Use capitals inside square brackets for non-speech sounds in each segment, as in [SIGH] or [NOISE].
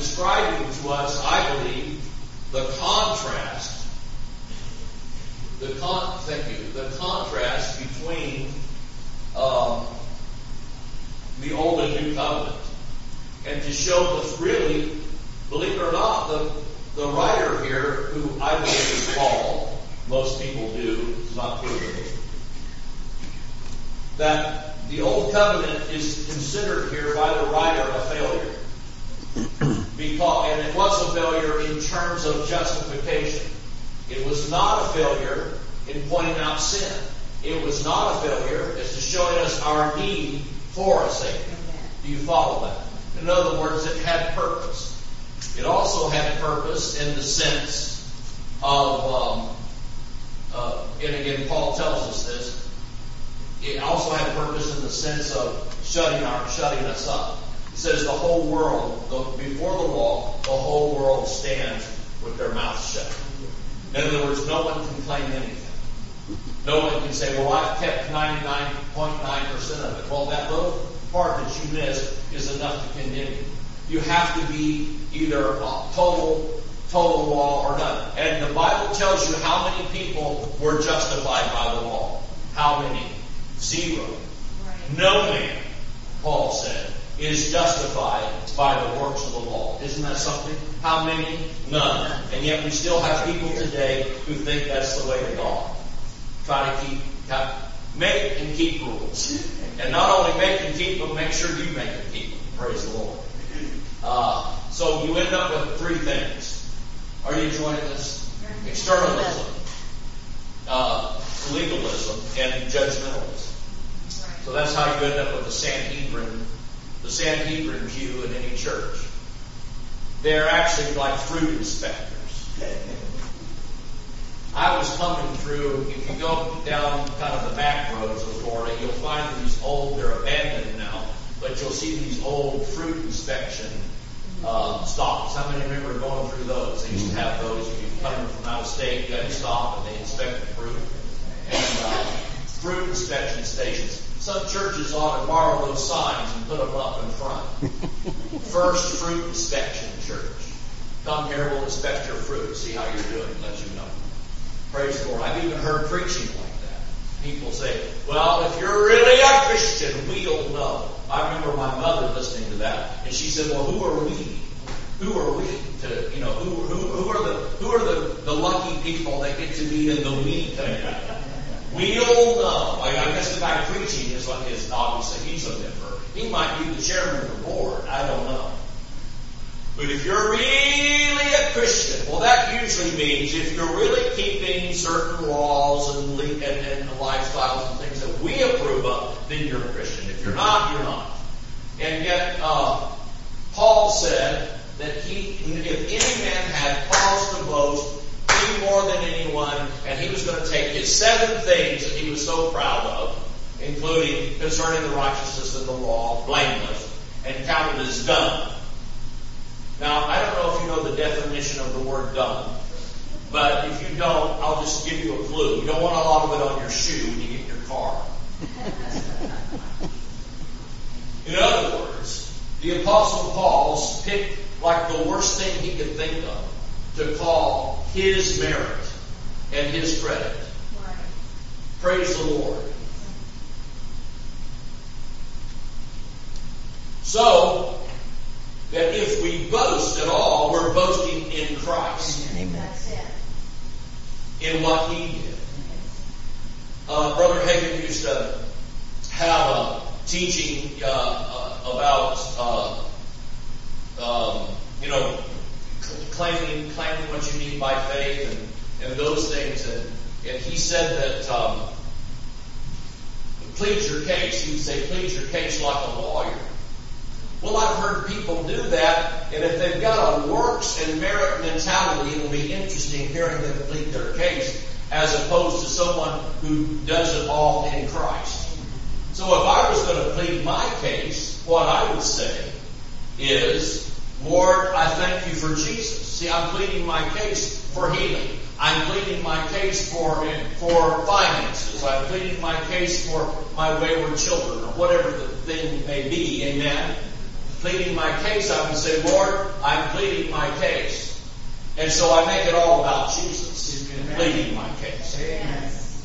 describing to us, I believe, the contrast. The con, thank you. The contrast between um, the old and new covenant, and to show us really, believe it or not, the the writer here, who I believe is Paul, most people do, it's not proven, that the old covenant is considered here by the writer a failure. Because, and it was a failure in terms of justification. It was not a failure in pointing out sin. It was not a failure as to showing us our need for a Savior. Do you follow that? In other words, it had purpose. It also had purpose in the sense of, um, uh, and again, Paul tells us this. It also had purpose in the sense of shutting our, shutting us up. Says the whole world, the, before the law, the whole world stands with their mouths shut. In other words, no one can claim anything. No one can say, well, I've kept 99.9% of it. Well, that little part that you missed is enough to condemn you. You have to be either a total, total law or none. And the Bible tells you how many people were justified by the law. How many? Zero. Right. No man, Paul said, is justified by the works of the law. Isn't that something? How many? None. And yet we still have people today who think that's the way to go. Try to keep, make and keep rules. And not only make and keep them, make sure you make and keep them. Praise the Lord. Uh, so you end up with three things. Are you enjoying this? Externalism, uh, legalism, and judgmentalism. So that's how you end up with the Sanhedrin, the Sanhedrin view in any church. They're actually like fruit inspectors. [LAUGHS] I was coming through, if you go down kind of the back roads of Florida, you'll find these old, they're abandoned now, but you'll see these old fruit inspection uh, stops. How many remember going through those? They used to have those. If you come from out of state, you had to stop and they inspect the fruit. And uh, fruit inspection stations. Some churches ought to borrow those signs and put them up in front. [LAUGHS] First fruit inspection church. Come here, we'll inspect your fruit, see how you're doing, let you know. Praise the Lord. I've even heard preaching like that. People say, well, if you're really a Christian, we'll know. I remember my mother listening to that, and she said, "Well, who are we? Who are we to, you know, who who who are the who are the the lucky people that get to be in the we community? [LAUGHS] We'll know. I, I guess the guy preaching is like is obviously he's a member. He might be the chairman of the board. I don't know. But if you're really a Christian, well, that usually means if you're really keeping certain laws and, and, and lifestyles and things that we approve of, then you're a Christian. If you're not, you're not. And yet, uh, Paul said that he, if any man had cause to boast, he more than anyone, and he was going to take his seven things that he was so proud of, including concerning the righteousness of the law, blameless, and counted as done. Now, I don't know if you know the definition of the word done, but if you don't, I'll just give you a clue. You don't want a lot of it on your shoe when you get in your car. In other words, the Apostle Paul picked like the worst thing he could think of to call his merit and his credit. Right. Praise the Lord. So, that if we boast at all, we're boasting in Christ. Amen. In what He did. Uh, Brother Hagin used to have a teaching uh, uh, about, uh, um, you know, claiming claiming what you need by faith and, and those things. And, and he said that um, plead your case. He would say, plead your case like a lawyer. Well, I've heard people do that, and if they've got a works and merit mentality, it'll be interesting hearing them plead their case as opposed to someone who does it all in Christ. So if I was going to plead my case, what I would say is, Lord, I thank you for Jesus. See, I'm pleading my case for healing. I'm pleading my case for, for finances. I'm pleading my case for my wayward children or whatever the thing may be. Amen. Pleading my case, I would say, Lord, I'm pleading my case. And so I make it all about Jesus, pleading my case.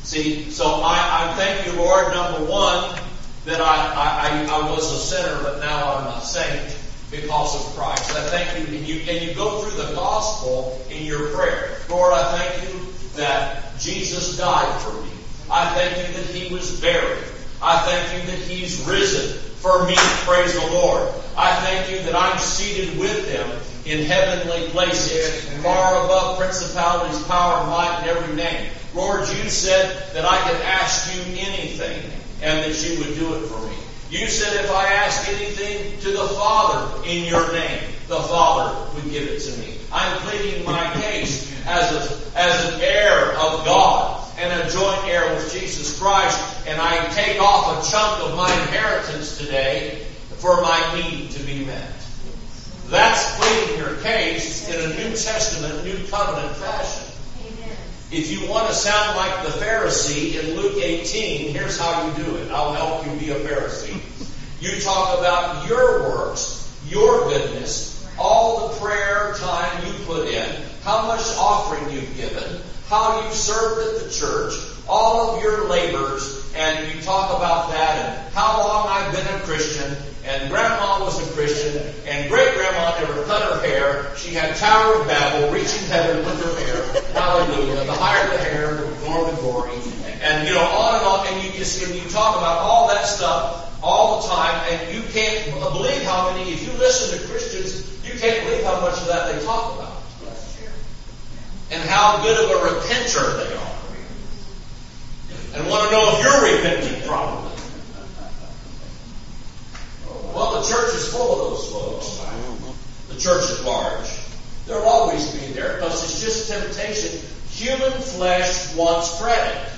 See, so I, I thank you, Lord, number one, that I, I, I was a sinner, but now I'm a saint because of Christ. I thank you, and you, and you go through the gospel in your prayer. Lord, I thank you that Jesus died for me. I thank you that He was buried. I thank you that He's risen for me. Praise the Lord. I thank you that I'm seated with them in heavenly places, far above principalities, power, might, and every name. Lord, you said that I could ask you anything and that you would do it for me. You said if I ask anything to the Father in your name, the Father would give it to me. I'm pleading my case as, a, as an heir of God and a joint heir with Jesus Christ, and I take off a chunk of my inheritance today for my need to be met. That's pleading your case in a New Testament, New Covenant fashion. If you want to sound like the Pharisee in Luke 18, here's how you do it. I'll help you be a Pharisee. You talk about your works, your goodness, all the prayer time you put in, how much offering you've given, how you've served at the church, all of your labors, and you talk about that and how long I've been a Christian, and grandma was a Christian, and great grandma never cut her hair. She had Tower of Babel, reaching heaven with her hair. Hallelujah. The higher the hair, the more the glory. And you know, on and on, and you just and you talk about all that stuff all the time, and you can't believe how many. If you listen to Christians, you can't believe how much of that they talk about, and how good of a repenter they are, and want to know if you're repenting properly. Well, the church is full of those folks. The church at large. There'll always be there because it's just temptation. Human flesh wants credit.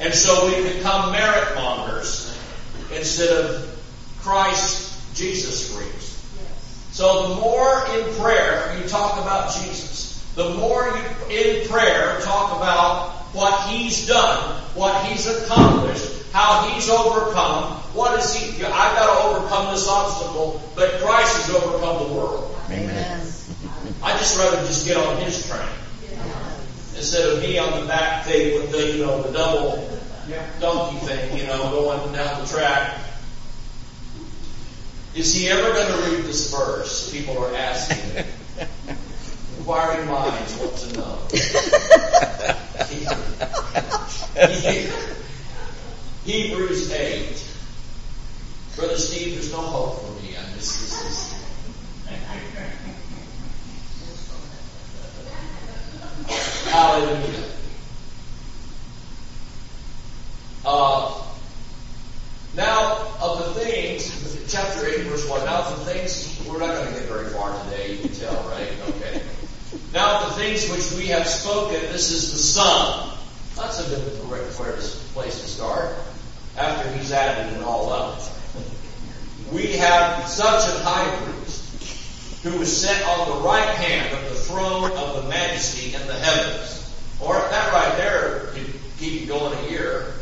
And so we become merit mongers instead of Christ, Jesus freaks. So the more in prayer you talk about Jesus, the more you in prayer talk about what He's done, what He's accomplished, how He's overcome, what is He, I've got to overcome this obstacle, but Christ has overcome the world. Amen. I just rather just get on His train. Instead of me on the back thing with the, you know, the double donkey thing, you know, going down the track. Is he ever going to read this verse? People are asking. Inquiring minds want to know. Hebrews 8. Brother Steve, there's no hope for me. I just, this is. Hallelujah. Uh, now, of the things, 8, verse 1, now the things, we're not going to get very far today, you can tell, right? Okay. Now, the things which we have spoken, this is the Son. That's a good place to start, after he's added it all up. We have such a high priest who was set on the right hand of the throne of the majesty in the heavens. Or that right there could keep you going a year.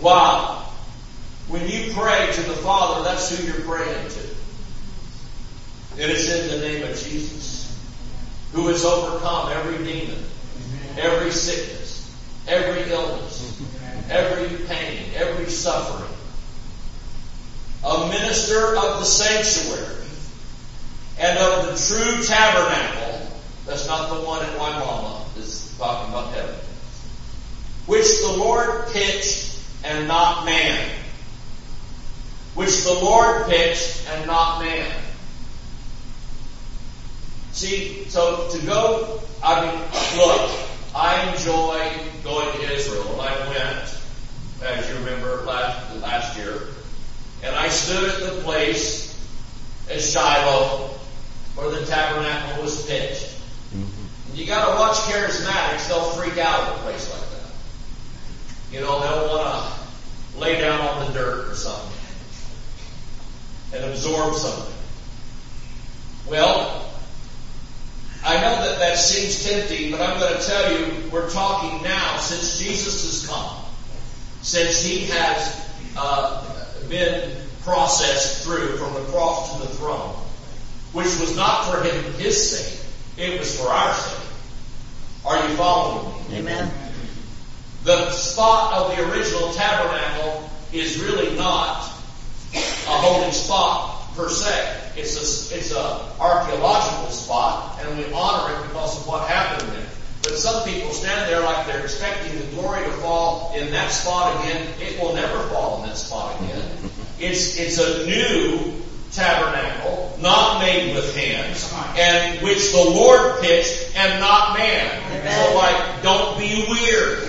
Wow. When you pray to the Father, that's who you're praying to. It's in the name of Jesus, who has overcome every demon, every sickness, every illness, every pain, every suffering. A minister of the sanctuary and of the true tabernacle. That's not the one at Waimama. It's talking about heaven. Which the Lord pitched and not man. Which the Lord pitched and not man. See, so to go, I mean, look, I enjoy going to Israel, and I went, as you remember, last, last year, and I stood at the place at Shiloh where the tabernacle was pitched. Mm-hmm. You gotta watch charismatics, they'll freak out at a place like that. You know, they'll wanna lay down on the dirt or something and absorb something. Well, I know that that seems tempting, but I'm going to tell you, we're talking now since Jesus has come, since He has uh, been processed through from the cross to the throne, which was not for him his sake, it was for our sake. Are you following me? Amen. The spot of the original tabernacle is really not a holy spot per se. It's a it's a archaeological spot, and we honor it because of what happened there. But some people stand there like they're expecting the glory to fall in that spot again. It will never fall in that spot again. It's it's a new tabernacle, not made with hands, and which the Lord pitched and not man. So like, don't be weird.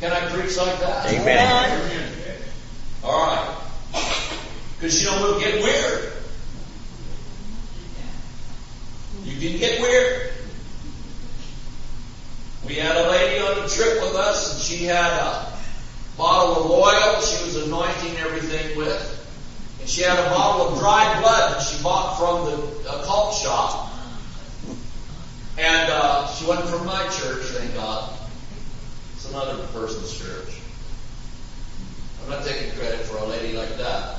Can I preach like that? Amen. All right. Because you know we'll get weird. You can get weird. We had a lady on a trip with us, and she had a bottle of oil she was anointing everything with. And she had a bottle of dried blood that she bought from the occult shop. And uh, she wasn't from my church, thank God. It's another person's church. I'm not taking credit for a lady like that.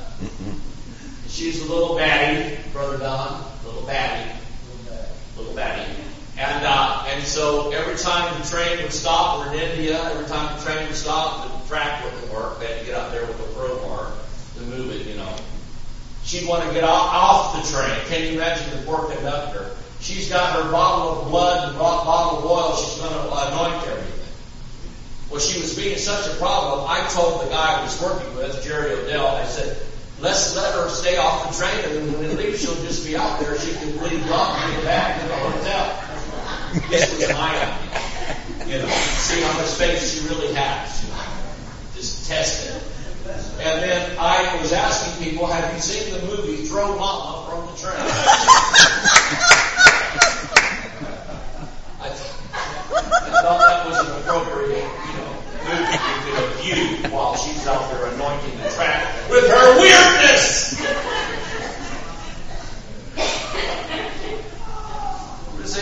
She's a little baddie, Brother Don, little baddie, little baddie. And uh, and so every time the train would stop, we're in India. Every time the train would stop, the track wouldn't work. They had to get out there with a crowbar to move it, you know. She'd want to get off, off the train. Can you imagine the poor conductor? She's got her bottle of blood and bottle of oil. She's going to anoint everything. Well, she was being such a problem. I told the guy I was working with, Jerry Odell, I said, let's let her stay off the train, and then when we leave, she'll just be out there. She can leave up and get back to the hotel. This was my idea. You know, see how much space she really has. Just test it. And then I was asking people, have you seen the movie Throw Momma from the Train? I, I thought that was an appropriate, movie you view while she's out there anointing the track with her weirdness.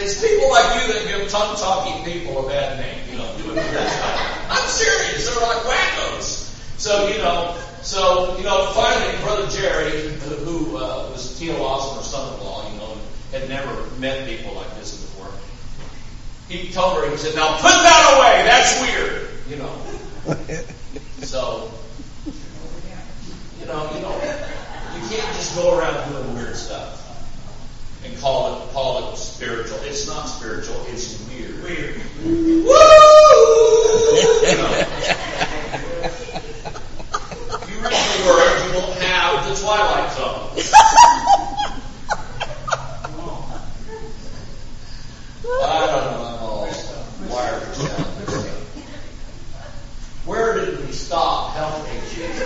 It's people like you that give tongue talking people a bad name, you know, doing that. stuff. I'm serious. They're like wackos. So, you know, so, you know, finally, Brother Jerry, who uh, was T.L. Osborn's son-in-law, you know, had never met people like this before, he told her, he said, now put that away. That's weird, you know. [LAUGHS] so, you know, you know, you can't just go around doing weird stuff and call it call it spiritual. It's not spiritual. It's weird. Weird. Woo! you know. [LAUGHS] If you read the word, you won't have the twilight zone. I don't know. I'm all wired Where did we stop? Help me, Jesus.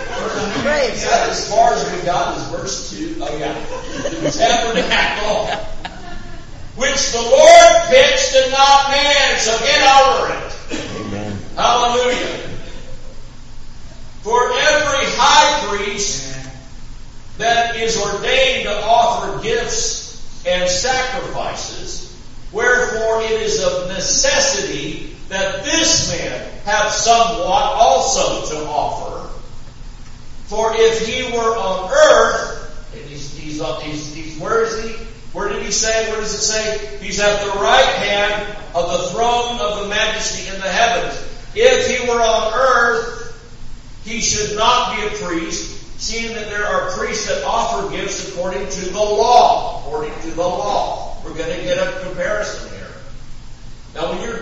Yeah, as as is verse 2. Oh, yeah. The tabernacle, which the Lord pitched and not man. So get over it. Amen. Hallelujah. For every high priest that is ordained to offer gifts and sacrifices, wherefore it is of necessity that this man have somewhat also to offer. For if he were on earth, and he's, he's, uh, he's, he's, where is he? Where did he say? Where does it say? He's at the right hand of the throne of the majesty in the heavens. If he were on earth, he should not be a priest, seeing that there are priests that offer gifts according to the law. According to the law. We're going to get a comparison here. Now when you're,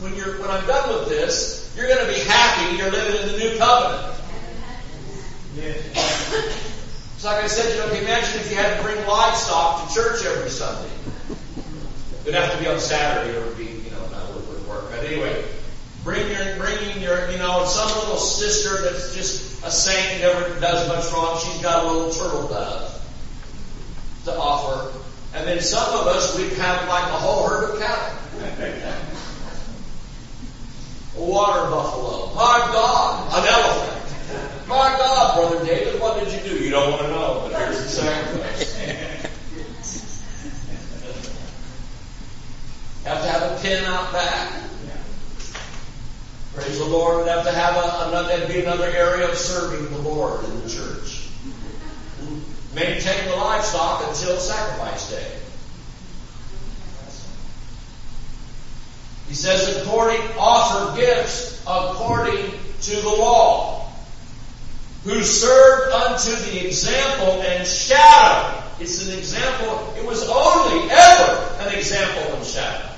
when you're, when I'm done with this, you're going to be happy you're living in the new covenant. It's like I said, you know, imagine if you had to bring livestock to church every Sunday. It'd have to be on Saturday or it would be, you know, that would work. But anyway, bring your, bringing your, you know, some little sister that's just a saint, never does much wrong. She's got a little turtle dove to offer. And then some of us, we have like a whole herd of cattle. A water buffalo. My God, an elephant. My God, Brother David, what did you do? You don't want to know, but here's the sacrifice. have to have a pin out back. Praise the Lord. We have to have a, another, that'd be another area of serving the Lord in the church. Maintain the livestock until sacrifice day. He says, according, offer gifts according to the law, who served unto the example and shadow. It's an example, it was only ever an example and shadow.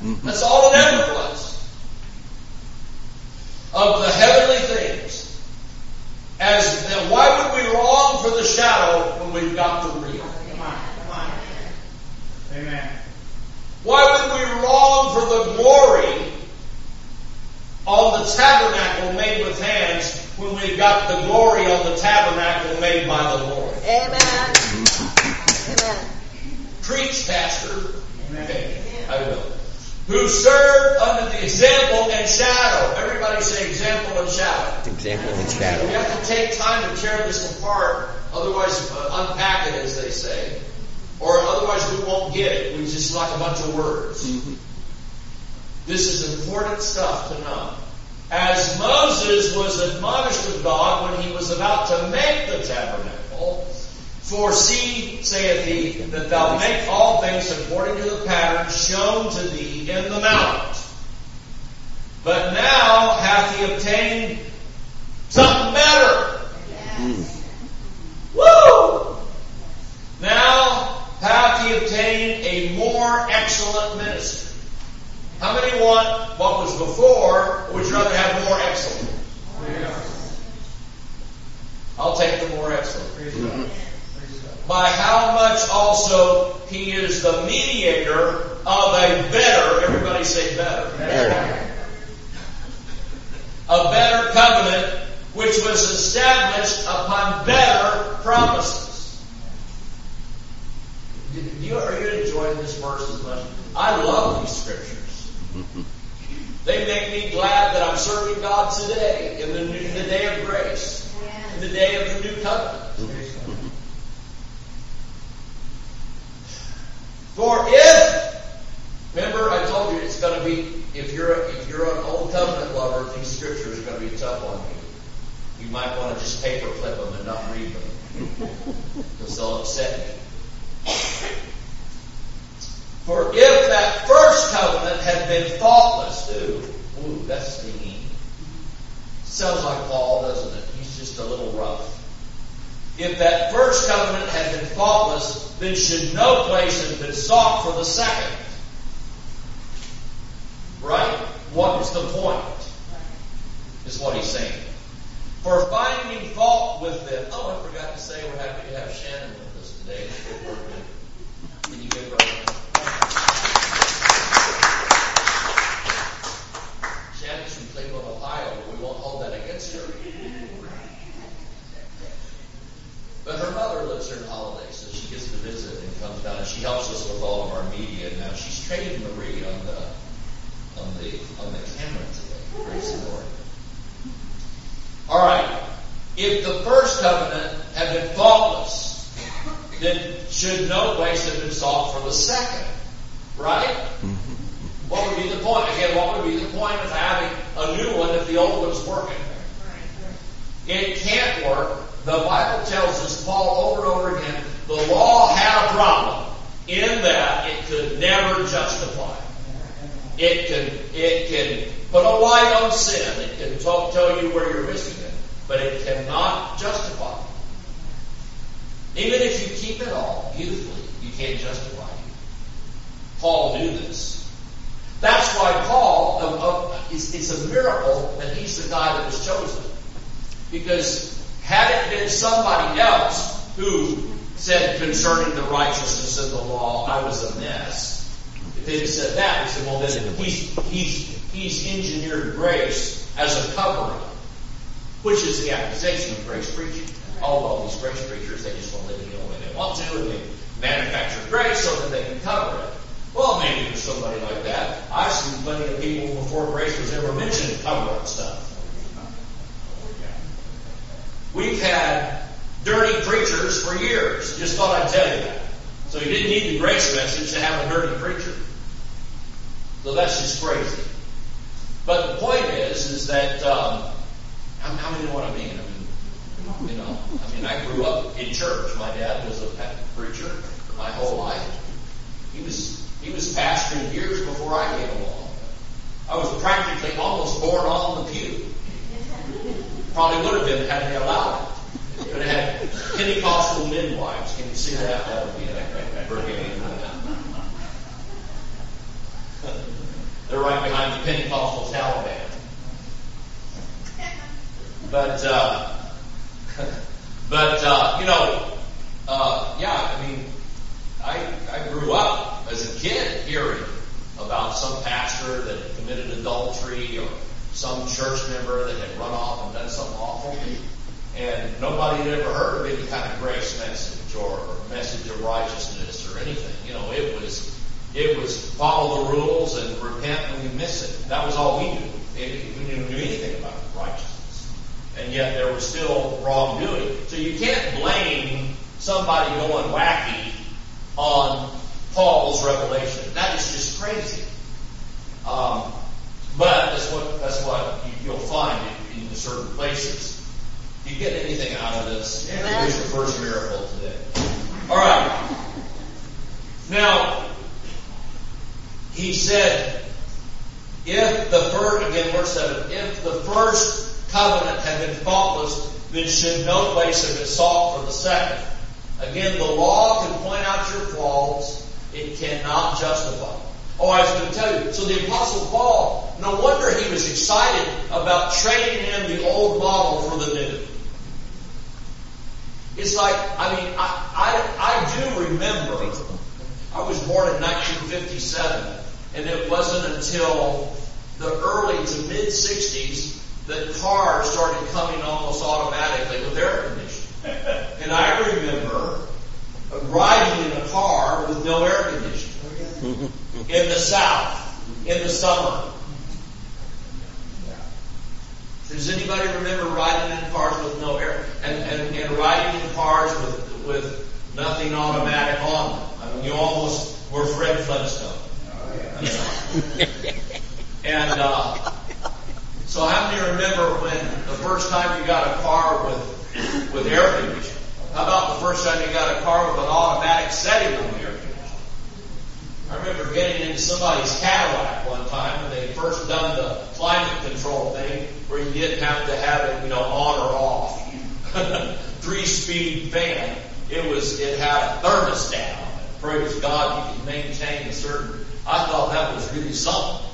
Mm-hmm. That's all it ever was. Of the heavenly things. As why would we long for the shadow when we've got the real? Come on, come on. Amen. Why would we long for the glory on the tabernacle made with hands when we've got the glory on the tabernacle made by the Lord? Amen. Amen. Preach, Pastor. Amen. Okay, I will. Who served under the example and shadow. Everybody say example and shadow. Example and shadow. We have to take time to tear this apart, otherwise uh, unpack it, as they say. Or otherwise we won't get it. We just like a bunch of words. Mm-hmm. This is important stuff to know. As Moses was admonished of God when he was about to make the tabernacle, for see, saith he, that thou make all things according to the pattern shown to thee in the mount. But now hath he obtained something better. Yes. Woo! Now hath he obtained a more excellent ministry. How many want what was before, or would you rather have more excellent? I'll take the more excellent. Mm-hmm. By how much also he is the mediator of a better, everybody say better. Better. A better covenant which was established upon better promises you, are you enjoying this verse as much? I love these scriptures. they make me glad that I'm serving God today in the, new, in the day of grace, in the day of the new covenant. For if, remember I told you it's going to be, if you're a, if you're an old covenant lover, these scriptures are going to be tough on you. You might want to just paper clip them and not read them because they'll upset you. For if that first covenant had been faultless, ooh, ooh, that's stinging. Sounds like Paul, doesn't it? He's just a little rough. If that first covenant had been faultless, then should no sought for the second. Right? What is the point? Is what he's saying. For finding fault with them. Oh, I forgot to say we're happy to have Shannon with us today. Can you give her a Shannon's from Cleveland, Ohio, but we won't hold that against her. But her mother lives here in Holiday, she gets to visit and comes down, and she helps us with all of our media. Now she's training Marie on the on the on the camera today. Praise the Lord. All right. If the first covenant had been faultless, then should no place have been sought for the second. Right? Mm-hmm. What would be the point? Again, what would be the point of having a new one if the old one's working? It can't work. The Bible tells us, Paul over and over again, the law had a problem in that it could never justify. It can, it can put a light on sin. It can talk, tell you where you're missing it. But it cannot justify. Even if you keep it all beautifully, you can't justify it. Paul knew this. That's why Paul, uh, uh, it's, it's a miracle that he's the guy that was chosen. Because had it been somebody else who said concerning the righteousness of the law, I was a mess. If they'd have said that, we said, well then he's, he's, he's engineered grace as a cover up. Which is the accusation of grace preaching. All of these grace preachers, they just want to live the way they want to, and they manufacture grace so that they can cover it. Well, maybe there's somebody like that. I've seen plenty of people before grace was ever mentioned cover up stuff. We've had dirty preachers for years. Just thought I'd tell you that. So you didn't need the grace message to have a dirty preacher. So that's just crazy. But the point is, is that um, how many know what I mean? I mean, you know, I mean, I grew up in church. My dad was a preacher my whole life. He was he was pastoring years before I came along. I was practically almost born on the pew. Probably would have been had they allowed it. But it had Pentecostal midwives. Can you see that? That would be a brigade. They're right behind the Pentecostal Taliban. But, uh, but uh, you know, uh, yeah, I mean, I, I grew up as a kid hearing about some pastor that committed adultery or some church member that had run off and done something awful. And nobody had ever heard of any kind of grace message or message of righteousness or anything. You know, it was it was follow the rules and repent when you miss it. That was all we knew. We didn't do anything about righteousness. And yet there was still wrongdoing. So you can't blame somebody going wacky on Paul's revelation. That is just crazy. Um, but that's what that's what you, will find in, in certain places. You get anything out of this, here's your first miracle today. All right. Now, he said, if the first, again, verse 7, if the first covenant had been faultless, then should no place have been sought for the second. Again, the law can point out your faults, it cannot justify. Oh, I was going to tell you. So the Apostle Paul, no wonder he was excited about trading in the old model for the new. It's like, I mean, I, I, I do remember, I was born in 1957, and it wasn't until the early to mid 60s that cars started coming almost automatically with air conditioning. [LAUGHS] and I remember riding in a car with no air conditioning in the South in the summer. Does anybody remember riding in cars with no air and, riding in cars with with nothing automatic on them? I mean, you almost were Fred Flintstone. [LAUGHS] and uh, so, how many remember when the first time you got a car with with air conditioning? How about the first time you got a car with an automatic setting on the air conditioning? I remember getting into somebody's Cadillac one time when they first done the climate control thing, where you didn't have to have it, you know, on or off. [LAUGHS] Three-speed fan. It was. It had a thermostat. Praise God, you can maintain a certain I thought that was really something.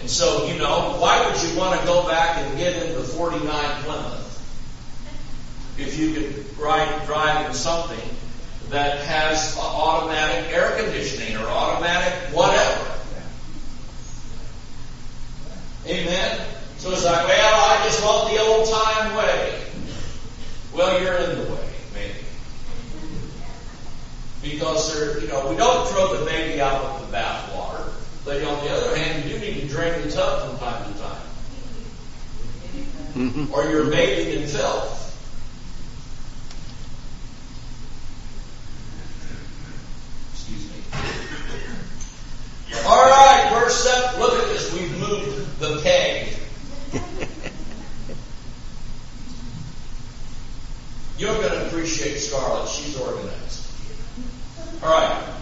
And so, you know, why would you want to go back and get into the 49 Plymouth if you could ride, drive in something that has automatic air conditioning or automatic whatever? Amen? So it's like, well, I just want the old time way. Well, you're in the way maybe. because they're, you know, we don't throw the baby out with the bathwater. But on the other hand, you do need to drain the tub from time to time. Mm-hmm. Or you're bathing in filth. Excuse me. All right, verse 7. Look at this. We've moved the peg. You're going to appreciate Scarlett. She's organized. All right.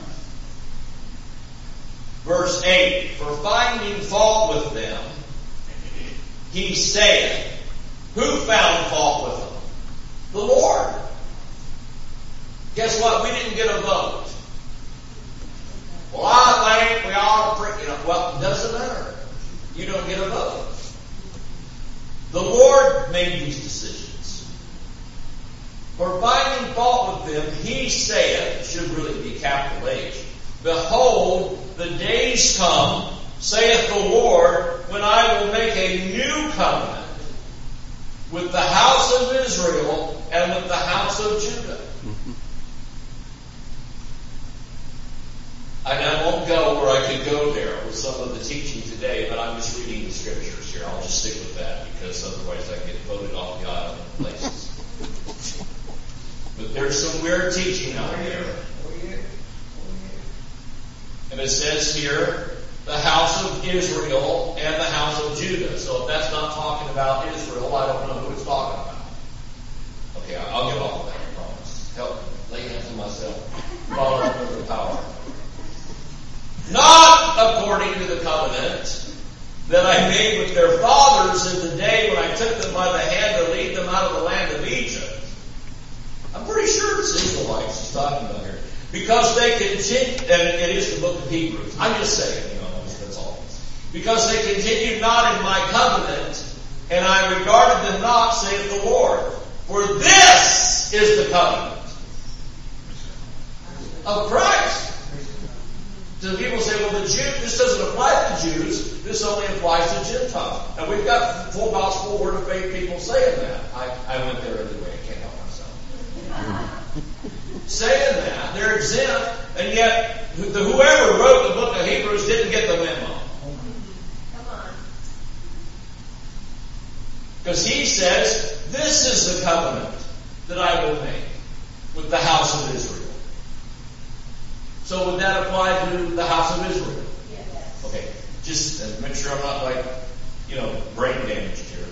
Verse 8 For finding fault with them, he saith, Who found fault with them? The Lord. Guess what? We didn't get a vote. Well, I think we ought to, you know, well, it doesn't matter. You don't get a vote. The Lord made these decisions. For finding fault with them, he saith, should really be capital H, Behold, the days come, saith the Lord, when I will make a new covenant with the house of Israel and with the house of Judah. And I won't go where I could go there with some of the teaching today, but I'm just reading the scriptures here. I'll just stick with that because otherwise I get voted off the aisle in places. But there's some weird teaching out there. And it says here, the house of Israel and the house of Judah. So if that's not talking about Israel, I don't know who it's talking about. Okay, I'll get off of that, I promise. Help lay hands on myself. Follow up with the power. Not according to the covenant that I made with their fathers in the day when I took them by the hand to lead them out of the land of Egypt. I'm pretty sure it's Israelites he's talking about here. Because they continue, and it is the book of Hebrews. I'm just saying, you know, that's all. Because they continued not in my covenant, and I regarded them not, saith the Lord. For this is the covenant of Christ. So people say, well, the Jew, this doesn't apply to Jews. This only applies to Gentiles. And we've got full gospel word of faith people saying that. I, I went there anyway. I can't help myself. [LAUGHS] saying that. They're exempt. And yet, whoever wrote the book of Hebrews didn't get the memo. Come on. Because he says, this is the covenant that I will make with the house of Israel. So would that apply to the house of Israel? Yes. Okay, just uh, make sure I'm not like, you know, brain damaged here.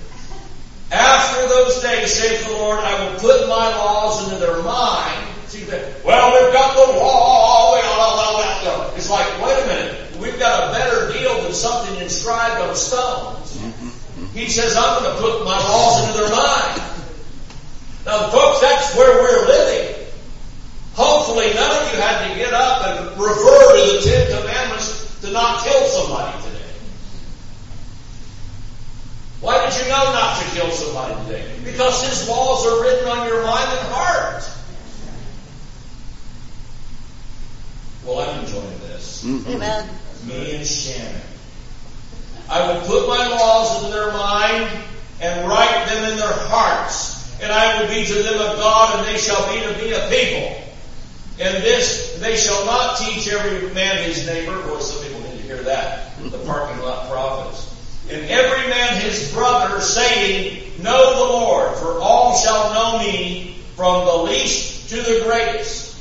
After those days, saith the Lord, I will put my laws into their mind. See that? Well, we've got the law. It's like, wait a minute. We've got a better deal than something inscribed on stones. He says, I'm going to put my laws into their mind. Now, folks, that's where we're living. Hopefully, none of you had to get up and refer to the Ten Commandments to not kill somebody today. Why did you know not to kill somebody today? Because His laws are written on your mind and heart. Well, I'm enjoying this. Mm-hmm. Amen. Me and Shannon. I will put my laws into their mind and write them in their hearts. And I will be to them a God and they shall be to me a people. And this, they shall not teach every man his neighbor. Boy, some people need to hear that. The parking lot prophets. And every man his brother saying, Know the Lord, for all shall know me from the least to the greatest.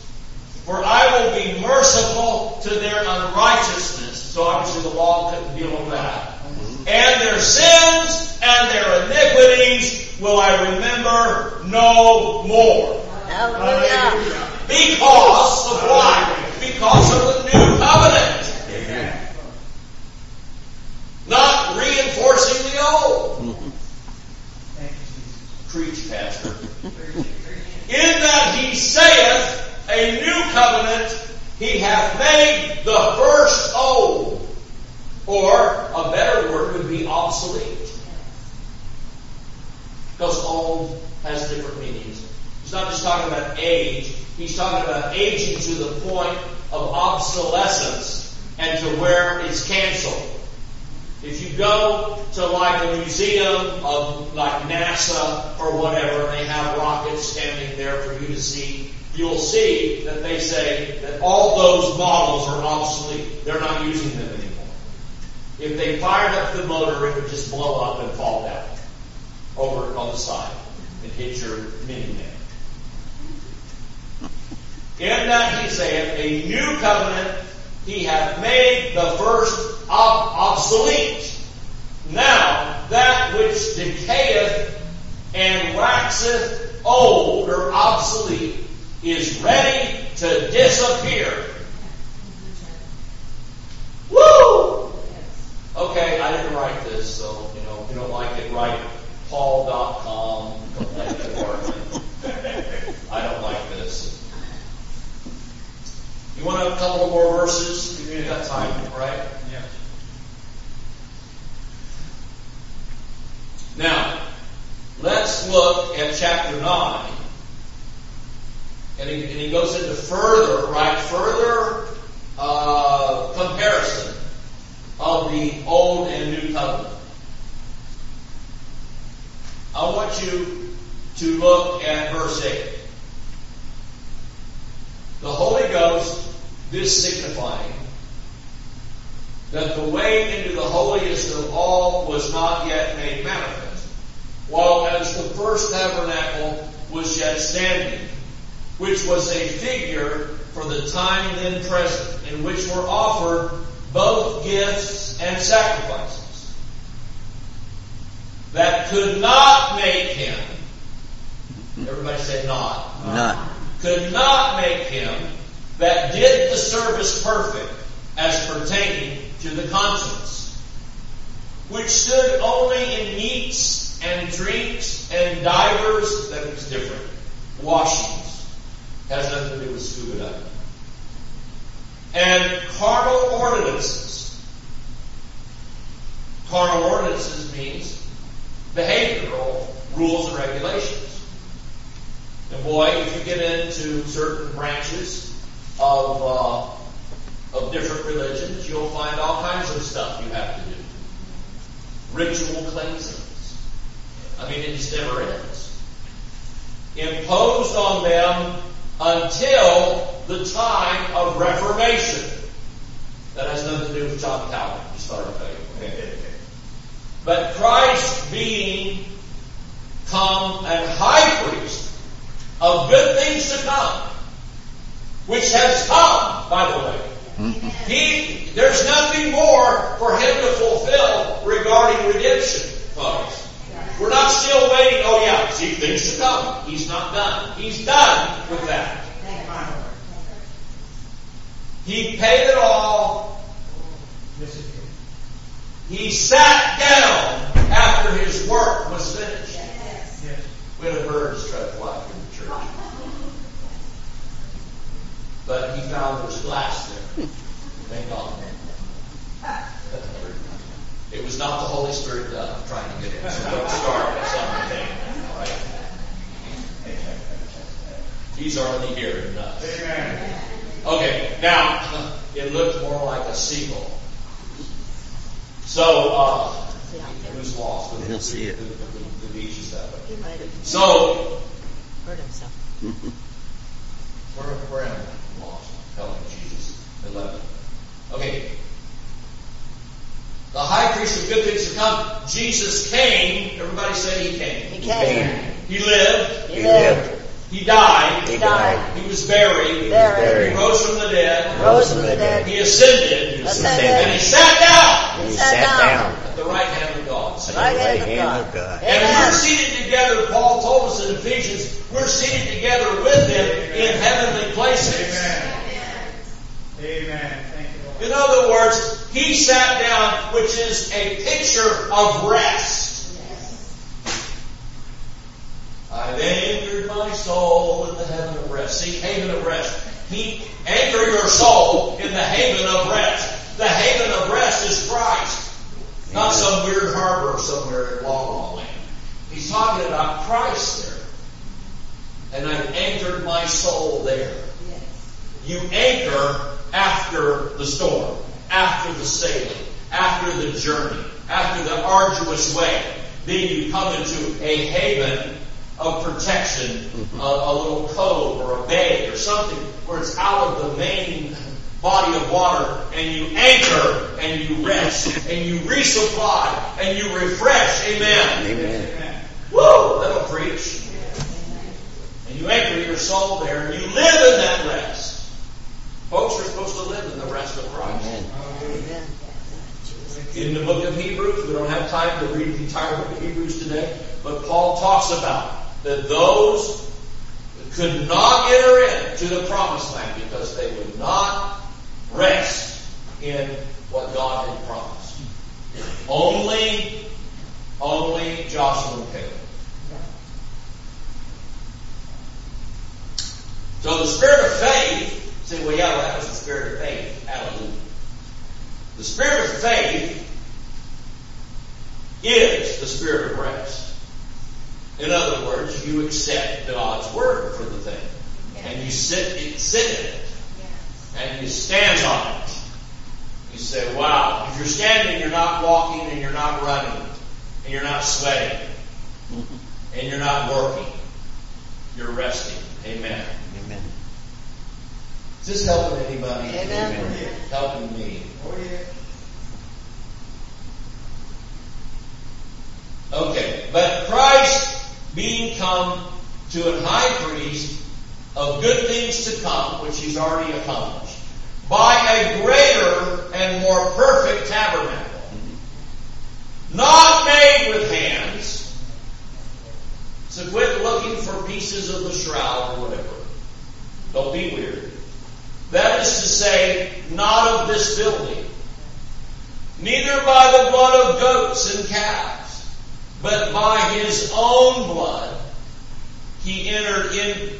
For I will be merciful to their unrighteousness. So obviously the law couldn't deal with that. And their sins and their iniquities will I remember no more. Hallelujah. Because of what? Because of the new covenant. Not reinforcing the old. Preach, Pastor. In that he saith a new covenant, he hath made the first old. Or a better word would be obsolete. Because old has different meanings. Not just talking about age, he's talking about aging to the point of obsolescence and to where it's canceled. If you go to like a museum of like NASA or whatever, and they have rockets standing there for you to see, you'll see that they say that all those models are obsolete. They're not using them anymore. If they fired up the motor, it would just blow up and fall down over on the side and hit your minivan. In that he saith, a new covenant he hath made the first ob- obsolete. Now, that which decayeth and waxeth old or obsolete is ready to disappear. Woo! Okay, I didn't write this, so, you know, if you don't like it, write paul.com, complaint department. I don't like this. You want a couple more verses? You've got time, right? Yeah. Now, let's look at chapter 9. And he, and he goes into further, right, further uh, comparison of the Old and New Covenant. I want you to look at verse 8. The Holy Ghost, this signifying that the way into the holiest of all was not yet made manifest, while as the first tabernacle was yet standing, which was a figure for the time then present, in which were offered both gifts and sacrifices that could not make him, everybody say not, Not. could not make him that did the service perfect as pertaining to the conscience, which stood only in meats and drinks and divers, that was different, washings, has nothing to do with scuba diving, and carnal ordinances. Carnal ordinances means behavioral rules and regulations. And boy, if you get into certain branches of uh, of different religions, you'll find all kinds of stuff you have to do. Ritual cleansings. I mean, it just never ends. Imposed on them until the time of Reformation. That has nothing to do with John Calvin. Just thought I'd tell you. [LAUGHS] But Christ being come and high priest of good things to come, which has come, by the way. Hmm? He, there's nothing more for him to fulfill regarding redemption, folks. We're not still waiting. Oh yeah, see things to come. He's not done. He's done with that. He paid it all. He sat down after his work was finished. We had a bird to fly through the church. But he found there was glass there. Thank God. It was not the Holy Spirit dove trying to get in. So don't start with something. All right? He's already here and us. Okay, now it looks more like a seagull. So, uh, who's lost? He'll see it. The, the, the beach is that way. He might have So, hurt himself. [LAUGHS] where, where am I? Lost. Help me, Jesus. 11. Okay. The high priest of good things to come. Jesus came. Everybody say he came. He came. He lived. He lived. He died. He died. He was buried. He, was Buried. He rose from the dead. Rose from the dead. He ascended. Ascended. And he sat down He sat down. at the right hand of God. Say, Right hand Right of hand of God. God. And we're seated together, Paul told us in Ephesians, we're seated together with him in heavenly places. Amen. Amen. Thank you, In other words, he sat down, which is a picture of rest. I've anchored my soul in the heaven of rest. See, haven of rest. He anchor your soul in the haven of rest. The haven of rest is Christ, not some weird harbor somewhere in La La Land. He's talking about Christ there. And I've anchored my soul there. You anchor after the storm, after the sailing, after the journey, after the arduous way. Then you come into a haven of protection, a, a little cove or a bay or something where it's out of the main body of water and you anchor and you rest and you resupply and you refresh. Amen. Amen. Woo! That'll preach. And you anchor your soul there and you live in that rest. Folks are supposed to live in the rest of Christ. Amen. Amen. In the book of Hebrews, we don't have time to read the entire book of Hebrews today, but Paul talks about that those could not enter into the promised land because they would not rest in what God had promised. Only, only Joshua and Caleb. So the spirit of faith, say, well, yeah, that was the spirit of faith. Hallelujah. The spirit of faith is the spirit of rest. In other words, you accept God's word for the thing. And you sit, you sit in it. And you stand on it. You say, wow, if you're standing, you're not walking and you're not running. And you're not sweating. [LAUGHS] And you're not working. You're resting. Amen. Is this helping anybody? Amen. Helping me. Oh, yeah. Okay, but Christ being come to an high priest of good things to come, which he's already accomplished, by a greater and more perfect tabernacle, not made with hands. So quit looking for pieces of the shroud or whatever. Don't be weird. That is to say, not of this building, neither by the blood of goats and calves, but by his own blood, he entered in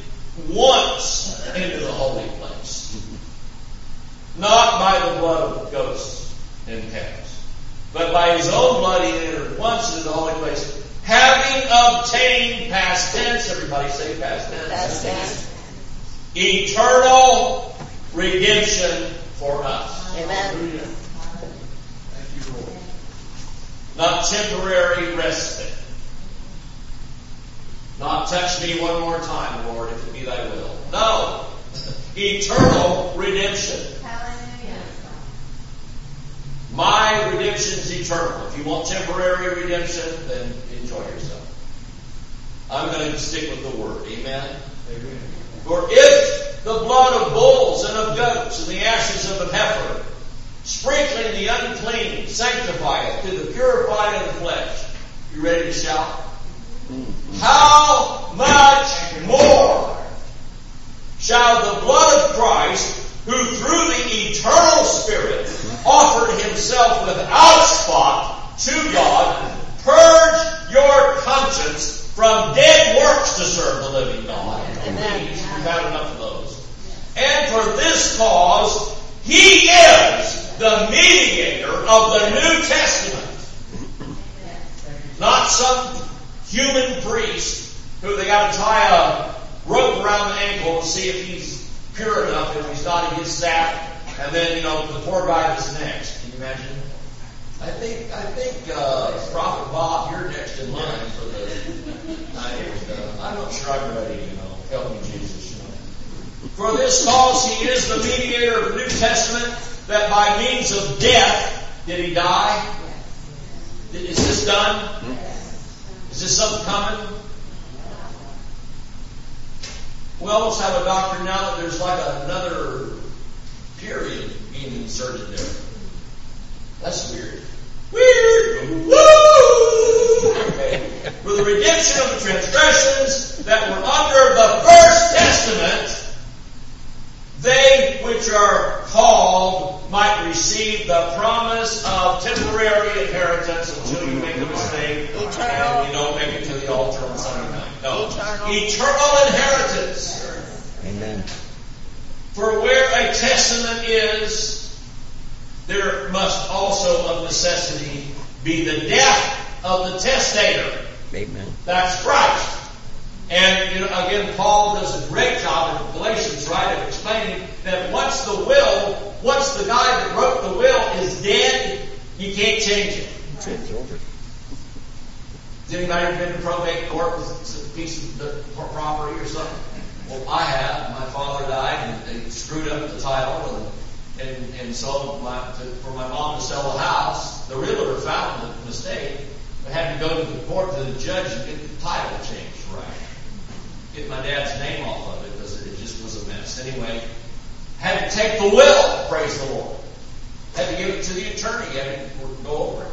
once into the holy place. Not by the blood of goats and calves, but by his own blood he entered once into the holy place, having obtained past tense, everybody say past tense. Past tense. Eternal redemption for us. Amen. Hallelujah. Thank you, Lord. Not temporary respite. Not touch me one more time, Lord, if it be thy will. No. [LAUGHS] Eternal redemption. Hallelujah. My redemption is eternal. If you want temporary redemption, then enjoy yourself. I'm going to stick with the word. Amen. Amen. For if the blood of bulls and of goats and the ashes of an heifer, sprinkling the unclean, sanctifieth to the purifying of the flesh. You ready to shout? How much more shall the blood of Christ, who through the eternal Spirit offered himself without spot to God, purge your conscience from dead works to serve the living God? Please, we've had enough of those. And for this cause, he is the mediator of the New Testament. Not some human priest who they got to tie a rope around the ankle to see if he's pure enough if he's not in his sap. And then, you know, the poor guy that's next. Can you imagine? I think, I think, uh, Prophet Bob, you're next in line for the night. Uh, I'm not sure I'm ready, you know. Help me, Jesus, you know. For this cause he is the mediator of the New Testament, that by means of death, did he die? Is this done? Is this something coming? We almost have a doctrine now that there's like another period being inserted there. That's weird. Weird! Woo! For the redemption of the transgressions that were under the first testament, they which are called might receive the promise of temporary inheritance until you make a mistake Eternal. and you don't make it to the altar on Sunday night. No. Eternal. Eternal inheritance. Amen. For where a testament is, there must also of necessity be the death of the testator. Amen. That's Christ. And you know, again, Paul does a great job in Galatians, right, of explaining that once the will, once the guy that wrote the will is dead, you can't change it. It's over. Has anybody ever been to probate court with a piece of the property or something? Well, I have. My father died and they screwed up the title and, and, and so my, to, for my mom to sell the house, the realtor found the mistake. I had to go to the court to the judge and get the title changed right. Get my dad's name off of it because it just was a mess. Anyway, had to take the will, praise the Lord. Had to give it to the attorney, had to go over it.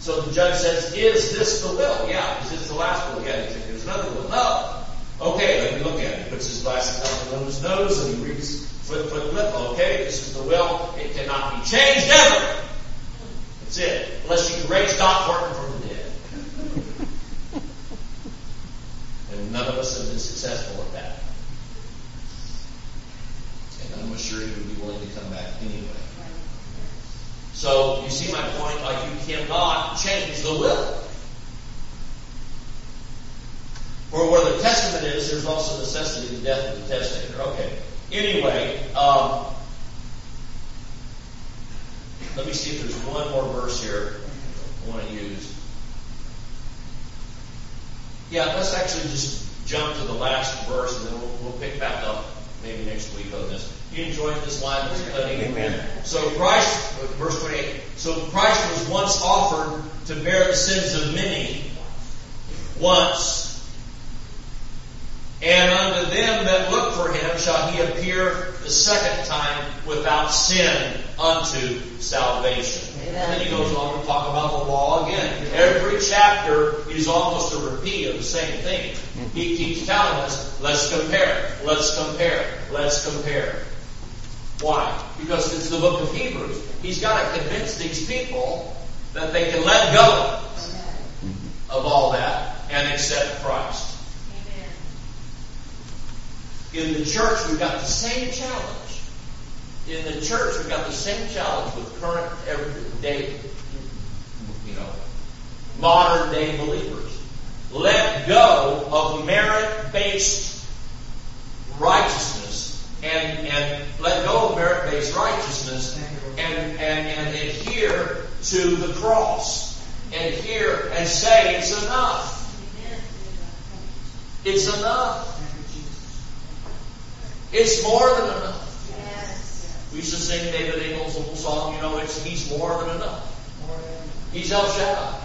So the judge says, is this the will? Yeah. Is this the last will? Yeah. There's another will. No. Okay, let me look at it. He puts his glasses up on his nose and he reads flip, flip, flip. Okay, this is the will. It cannot be changed ever. That's it. Unless you can raise Doc Horton from the dead. And none of us have been successful at that. And I'm sure he would be willing to come back anyway. So you see my point, like you cannot change the will. For where the testament is, there's also necessity of the death of the testator. Okay. Anyway, um, let me see if there's one more verse here I want to use. Yeah, let's actually just jump to the last verse and then we'll, we'll pick back up maybe next week on this. You enjoyed this line of study? Amen. So Christ, verse 28, so Christ was once offered to bear the sins of many once, and unto them that look for him shall he appear the second time without sin unto salvation. And then he goes on to talk about the law again. Every chapter is almost a repeat of the same thing. He keeps telling us, let's compare, let's compare, let's compare. Why? Because it's the book of Hebrews. He's got to convince these people that they can let go of all that and accept Christ. In the church, we've got the same challenge. In the church, we've got the same challenge with current everyday, you know, modern day believers. Let go of merit-based righteousness and, and let go of merit-based righteousness and, and, and adhere to the cross. Adhere and say it's enough. It's enough. It's more than enough. Yes. We used to sing David Ingles' little song, you know, it's He's more than enough. He's El Shaddai,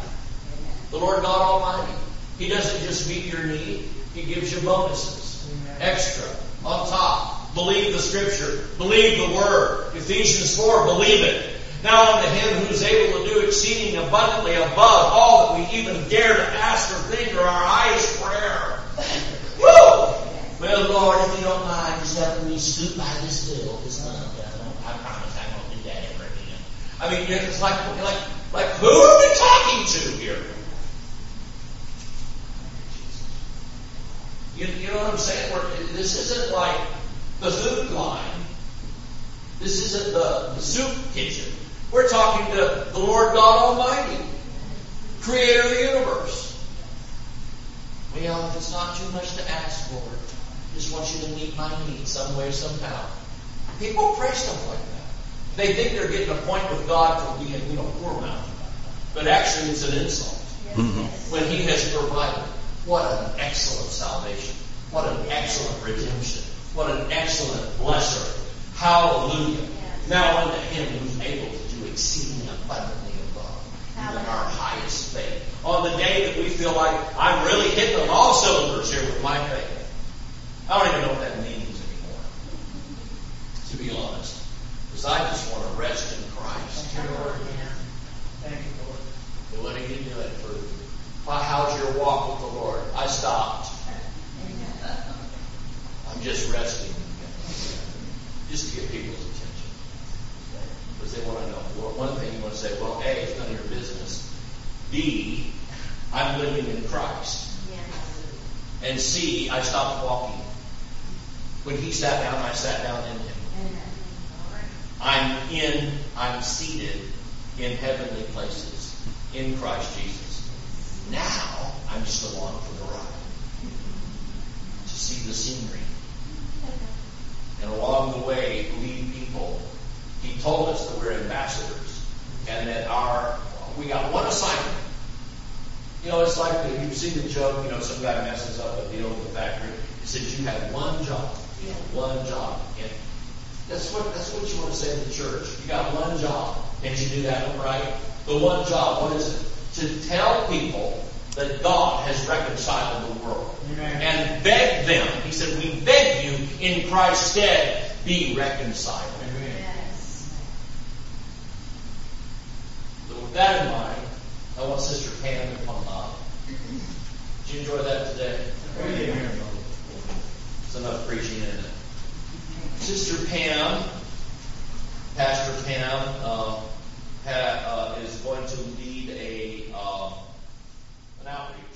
the Lord God Almighty. He doesn't just meet your need, He gives you bonuses, extra, on top. Believe the Scripture, believe the Word. Ephesians 4, believe it. Now unto Him who is able to do exceeding abundantly above all that we even dare to ask or think or our highest prayer. [LAUGHS] Woo! Well, Lord, if you don't mind helping me scoot by this bill this month, I, don't, I promise I won't do that ever again. I mean, it's like, like, like, who are we talking to here? You, you know what I'm saying? We're, this isn't like the food line. This isn't the, the soup kitchen. We're talking to the Lord God Almighty, Creator of the universe. Well, if it's not too much to ask, Lord, just want you to meet my needs some way, somehow. People pray stuff like that. They think they're getting a point with God for being, you know, poor mouth. But actually it's an insult. Mm-hmm. When He has provided. What an excellent salvation. What an excellent redemption. What an excellent blesser. Hallelujah. Now unto Him who's able to do exceeding abundantly above even our highest faith. On the day that we feel like I'm really hitting on all cylinders here with my faith. I don't even know what that means anymore. To be honest. Because I just want to rest in Christ. Thank you, Lord. Thank you, Lord. And what are you doing for how's your walk with the Lord? I stopped. [LAUGHS] I'm just resting. Just to get people's attention. Because they want to know. Well, one thing you want to say, well, A, it's none of your business. B, I'm living in Christ. And C, I stopped walking. When he sat down, I sat down in him. I'm in, I'm seated in heavenly places in Christ Jesus. Now, I'm just along for the ride to see the scenery. And along the way, lead people. He told us that we're ambassadors and that our, we got one assignment. You know, it's like you've seen the joke, you know, some guy messes up a deal with the factory. He says, you have one job. You know, one job. And that's what, that's what you want to say to the church. You got one job. Can't you do that right? The one job, what is it? To tell people that God has reconciled the world. Amen. And beg them. He said, we beg you in Christ's stead, be reconciled. Amen. So with that in mind, I want Sister Pam to come up. Did you enjoy that today? Yeah. It's enough preaching in it. Sister Pam, Pastor Pam, uh, ha, uh, is going to lead a uh, an outreach.